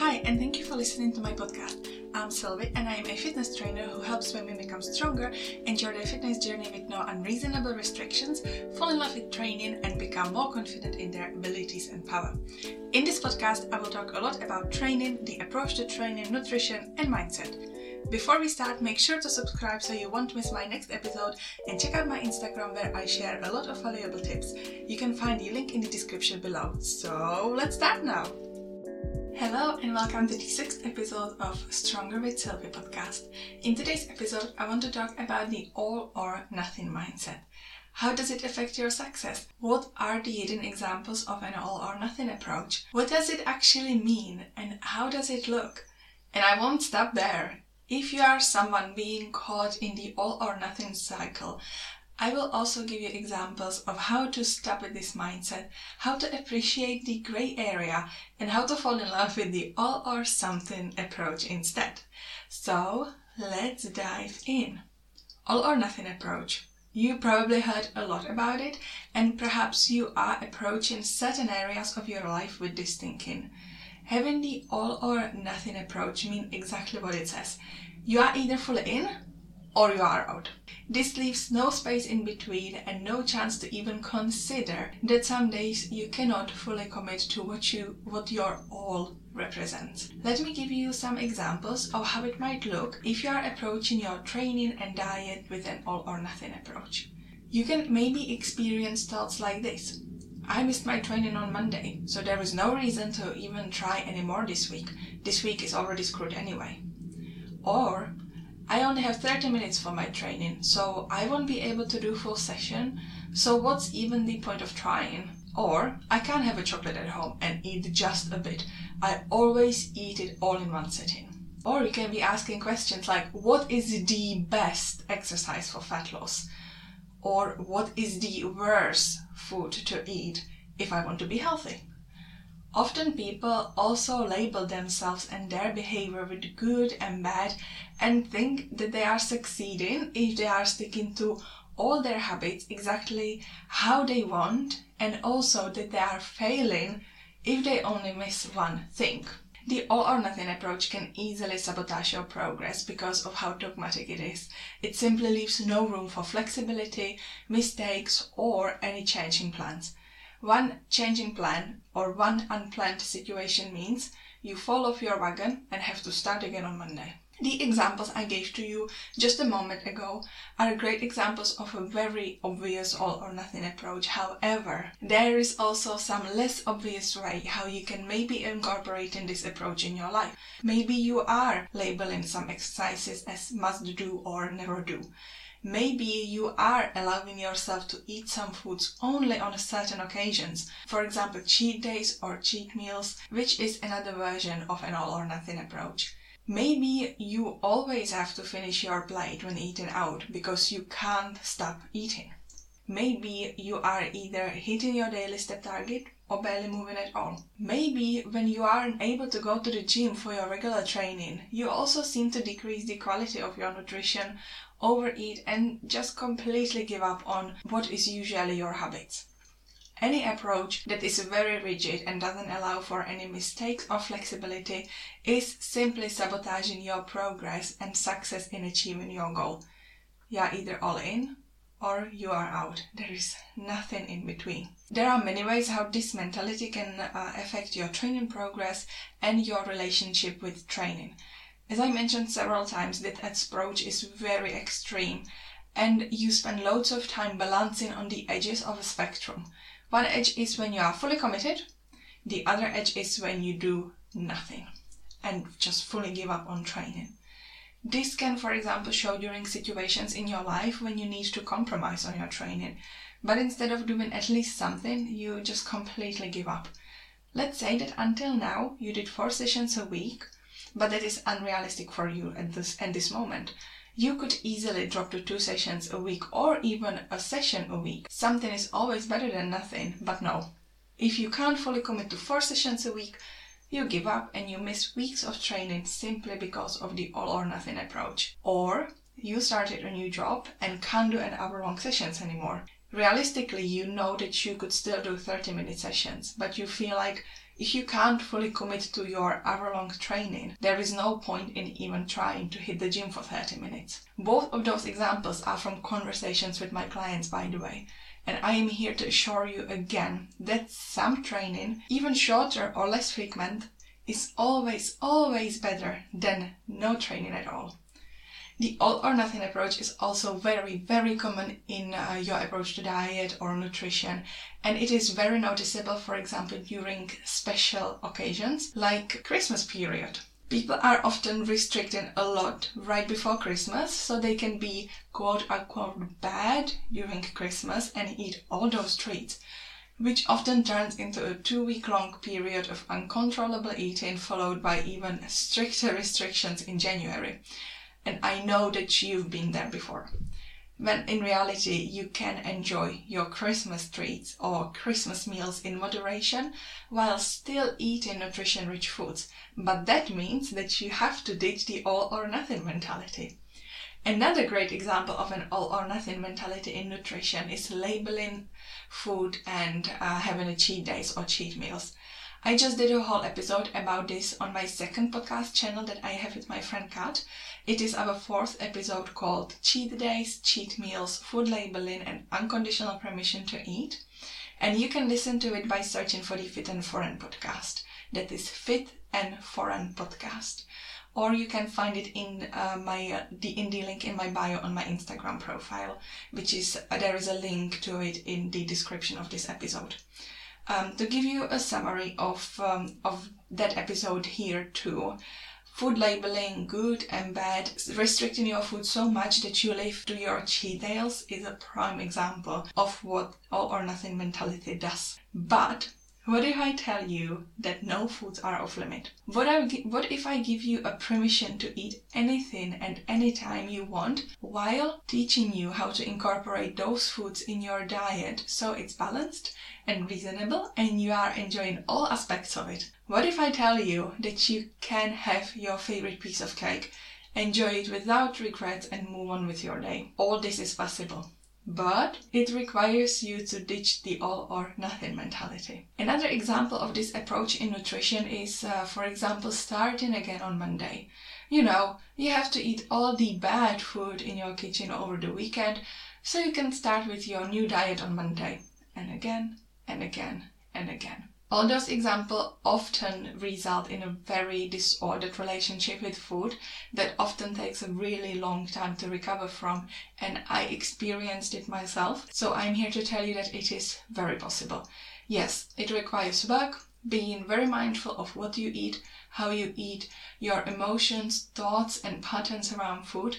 Hi, and thank you for listening to my podcast. I'm Silvie, and I am a fitness trainer who helps women become stronger, enjoy their fitness journey with no unreasonable restrictions, fall in love with training, and become more confident in their abilities and power. In this podcast, I will talk a lot about training, the approach to training, nutrition, and mindset. Before we start, make sure to subscribe so you won't miss my next episode and check out my Instagram where I share a lot of valuable tips. You can find the link in the description below. So let's start now! Hello and welcome to the sixth episode of Stronger with Silvie podcast. In today's episode, I want to talk about the all or nothing mindset. How does it affect your success? What are the hidden examples of an all or nothing approach? What does it actually mean and how does it look? And I won't stop there. If you are someone being caught in the all or nothing cycle, I will also give you examples of how to stop with this mindset, how to appreciate the gray area, and how to fall in love with the all or something approach instead. So let's dive in. All or nothing approach. You probably heard a lot about it, and perhaps you are approaching certain areas of your life with this thinking. Having the all or nothing approach means exactly what it says. You are either fully in or you are out. This leaves no space in between and no chance to even consider that some days you cannot fully commit to what you what your all represents. Let me give you some examples of how it might look if you are approaching your training and diet with an all or nothing approach. You can maybe experience thoughts like this. I missed my training on Monday, so there is no reason to even try anymore this week. This week is already screwed anyway. Or I only have 30 minutes for my training, so I won't be able to do full session. So what's even the point of trying? Or I can't have a chocolate at home and eat just a bit. I always eat it all in one sitting. Or you can be asking questions like what is the best exercise for fat loss? Or what is the worst food to eat if I want to be healthy? Often people also label themselves and their behavior with good and bad and think that they are succeeding if they are sticking to all their habits exactly how they want and also that they are failing if they only miss one thing. The all or nothing approach can easily sabotage your progress because of how dogmatic it is. It simply leaves no room for flexibility, mistakes, or any changing plans. One changing plan or one unplanned situation means you fall off your wagon and have to start again on Monday. The examples I gave to you just a moment ago are great examples of a very obvious all or nothing approach. However, there is also some less obvious way how you can maybe incorporate in this approach in your life. Maybe you are labeling some exercises as must do or never do. Maybe you are allowing yourself to eat some foods only on certain occasions, for example, cheat days or cheat meals, which is another version of an all or nothing approach. Maybe you always have to finish your plate when eating out because you can't stop eating. Maybe you are either hitting your daily step target or barely moving at all. Maybe when you aren't able to go to the gym for your regular training, you also seem to decrease the quality of your nutrition overeat, and just completely give up on what is usually your habits. Any approach that is very rigid and doesn't allow for any mistakes or flexibility is simply sabotaging your progress and success in achieving your goal. You are either all in or you are out. There is nothing in between. There are many ways how this mentality can uh, affect your training progress and your relationship with training. As I mentioned several times, that approach is very extreme and you spend loads of time balancing on the edges of a spectrum. One edge is when you are fully committed, the other edge is when you do nothing and just fully give up on training. This can, for example, show during situations in your life when you need to compromise on your training, but instead of doing at least something, you just completely give up. Let's say that until now you did four sessions a week but that is unrealistic for you at this at this moment. You could easily drop to two sessions a week or even a session a week. Something is always better than nothing, but no. If you can't fully commit to four sessions a week, you give up and you miss weeks of training simply because of the all or nothing approach. Or you started a new job and can't do an hour long sessions anymore. Realistically, you know that you could still do 30 minute sessions, but you feel like If you can't fully commit to your hour long training, there is no point in even trying to hit the gym for 30 minutes. Both of those examples are from conversations with my clients, by the way. And I am here to assure you again that some training, even shorter or less frequent, is always, always better than no training at all. The all or nothing approach is also very, very common in uh, your approach to diet or nutrition, and it is very noticeable, for example, during special occasions like Christmas period. People are often restricting a lot right before Christmas, so they can be quote unquote bad during Christmas and eat all those treats which often turns into a two week long period of uncontrollable eating, followed by even stricter restrictions in January and I know that you've been there before. When in reality, you can enjoy your Christmas treats or Christmas meals in moderation while still eating nutrition rich foods. But that means that you have to ditch the all or nothing mentality. Another great example of an all or nothing mentality in nutrition is labeling food and uh, having a cheat days or cheat meals. I just did a whole episode about this on my second podcast channel that I have with my friend Kat. It is our fourth episode called Cheat Days, Cheat Meals, Food Labeling, and Unconditional Permission to Eat. And you can listen to it by searching for the Fit and Foreign podcast. That is Fit and Foreign podcast. Or you can find it in uh, my uh, the in the link in my bio on my Instagram profile, which is uh, there is a link to it in the description of this episode. Um, to give you a summary of, um, of that episode here too, food labeling, good and bad, restricting your food so much that you live to your cheat days is a prime example of what all or nothing mentality does. But what if I tell you that no foods are off limit? What, I, what if I give you a permission to eat anything and anytime you want while teaching you how to incorporate those foods in your diet so it's balanced and reasonable and you are enjoying all aspects of it? What if I tell you that you can have your favorite piece of cake, enjoy it without regrets and move on with your day? All this is possible but it requires you to ditch the all or nothing mentality. Another example of this approach in nutrition is, uh, for example, starting again on Monday. You know, you have to eat all the bad food in your kitchen over the weekend, so you can start with your new diet on Monday, and again, and again, and again. All those examples often result in a very disordered relationship with food that often takes a really long time to recover from, and I experienced it myself. So I'm here to tell you that it is very possible. Yes, it requires work, being very mindful of what you eat, how you eat, your emotions, thoughts, and patterns around food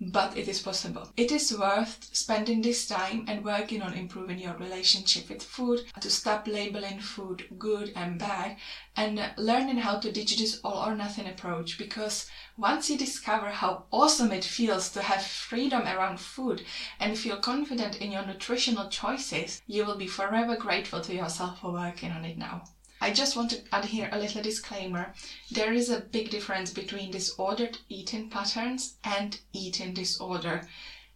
but it is possible. It is worth spending this time and working on improving your relationship with food, to stop labeling food good and bad, and learning how to ditch this all or nothing approach because once you discover how awesome it feels to have freedom around food and feel confident in your nutritional choices, you will be forever grateful to yourself for working on it now. I just want to add here a little disclaimer. There is a big difference between disordered eating patterns and eating disorder.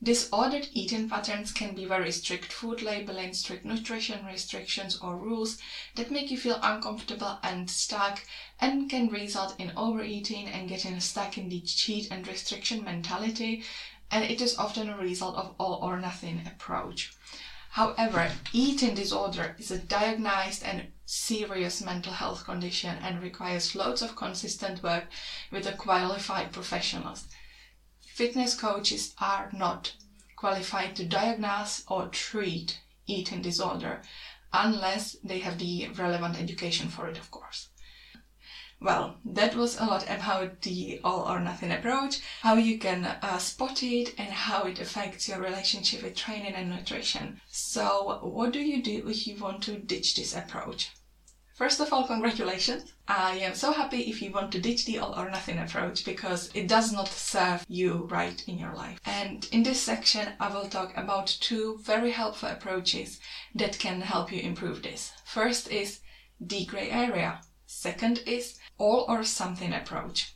Disordered eating patterns can be very strict food labeling, strict nutrition restrictions or rules that make you feel uncomfortable and stuck and can result in overeating and getting stuck in the cheat and restriction mentality. And it is often a result of all or nothing approach. However, eating disorder is a diagnosed and serious mental health condition and requires loads of consistent work with a qualified professionals. Fitness coaches are not qualified to diagnose or treat eating disorder unless they have the relevant education for it, of course. Well, that was a lot about the all or nothing approach, how you can uh, spot it, and how it affects your relationship with training and nutrition. So, what do you do if you want to ditch this approach? First of all, congratulations. I am so happy if you want to ditch the all or nothing approach because it does not serve you right in your life. And in this section, I will talk about two very helpful approaches that can help you improve this. First is the gray area. Second is all or something approach.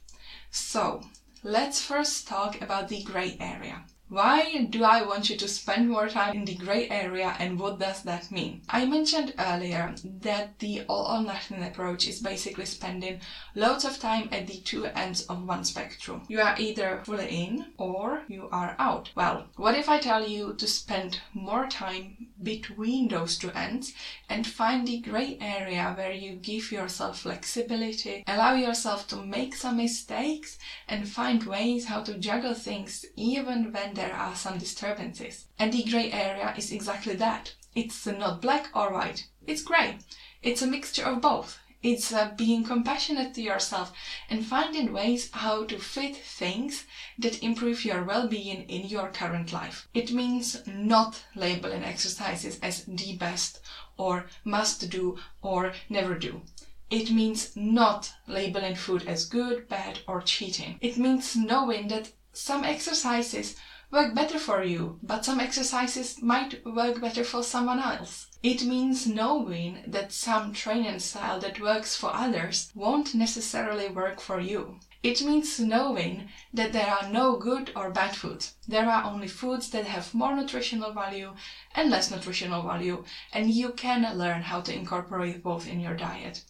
So let's first talk about the gray area. Why do I want you to spend more time in the gray area and what does that mean? I mentioned earlier that the all or nothing approach is basically spending loads of time at the two ends of one spectrum. You are either fully in or you are out. Well, what if I tell you to spend more time between those two ends and find the gray area where you give yourself flexibility, allow yourself to make some mistakes and find ways how to juggle things even when there are some disturbances. And the grey area is exactly that. It's not black or white, it's grey. It's a mixture of both. It's uh, being compassionate to yourself and finding ways how to fit things that improve your well being in your current life. It means not labeling exercises as the best or must do or never do. It means not labeling food as good, bad, or cheating. It means knowing that some exercises work better for you, but some exercises might work better for someone else. It means knowing that some training style that works for others won't necessarily work for you. It means knowing that there are no good or bad foods. There are only foods that have more nutritional value and less nutritional value, and you can learn how to incorporate both in your diet.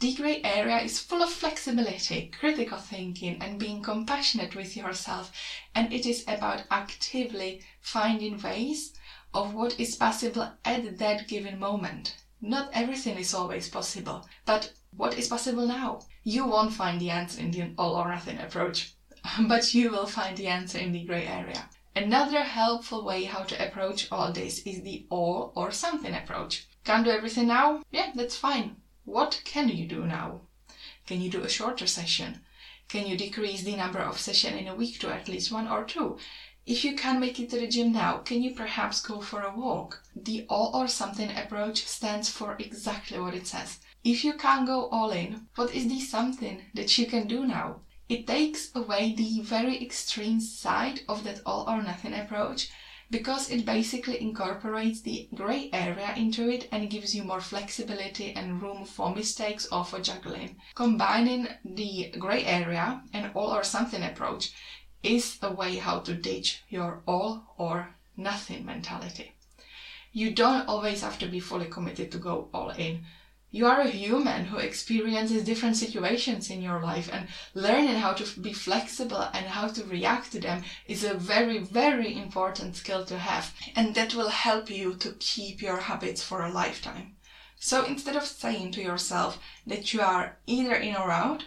The grey area is full of flexibility, critical thinking, and being compassionate with yourself, and it is about actively finding ways of what is possible at that given moment. Not everything is always possible, but what is possible now? You won't find the answer in the all or nothing approach, but you will find the answer in the grey area. Another helpful way how to approach all this is the all or something approach. Can't do everything now? Yeah, that's fine. What can you do now? Can you do a shorter session? Can you decrease the number of sessions in a week to at least one or two? If you can't make it to the gym now, can you perhaps go for a walk? The all or something approach stands for exactly what it says. If you can't go all in, what is the something that you can do now? It takes away the very extreme side of that all or nothing approach because it basically incorporates the gray area into it and gives you more flexibility and room for mistakes or for juggling. Combining the gray area and all or something approach is a way how to ditch your all or nothing mentality. You don't always have to be fully committed to go all in you are a human who experiences different situations in your life and learning how to be flexible and how to react to them is a very very important skill to have and that will help you to keep your habits for a lifetime so instead of saying to yourself that you are either in or out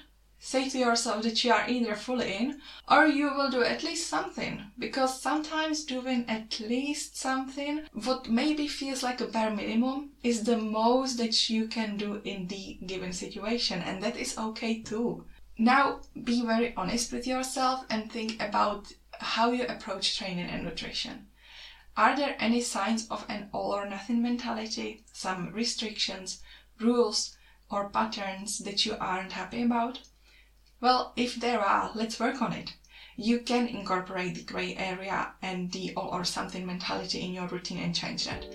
Say to yourself that you are either fully in or you will do at least something because sometimes doing at least something, what maybe feels like a bare minimum, is the most that you can do in the given situation, and that is okay too. Now, be very honest with yourself and think about how you approach training and nutrition. Are there any signs of an all or nothing mentality, some restrictions, rules, or patterns that you aren't happy about? Well, if there are, let's work on it. You can incorporate the gray area and the all or something mentality in your routine and change that.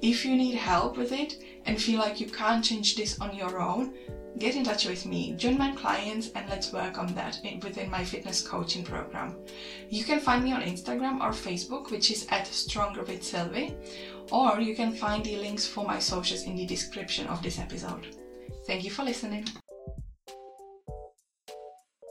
If you need help with it and feel like you can't change this on your own, get in touch with me, join my clients, and let's work on that within my fitness coaching program. You can find me on Instagram or Facebook, which is at Stronger with Silvie, or you can find the links for my socials in the description of this episode. Thank you for listening.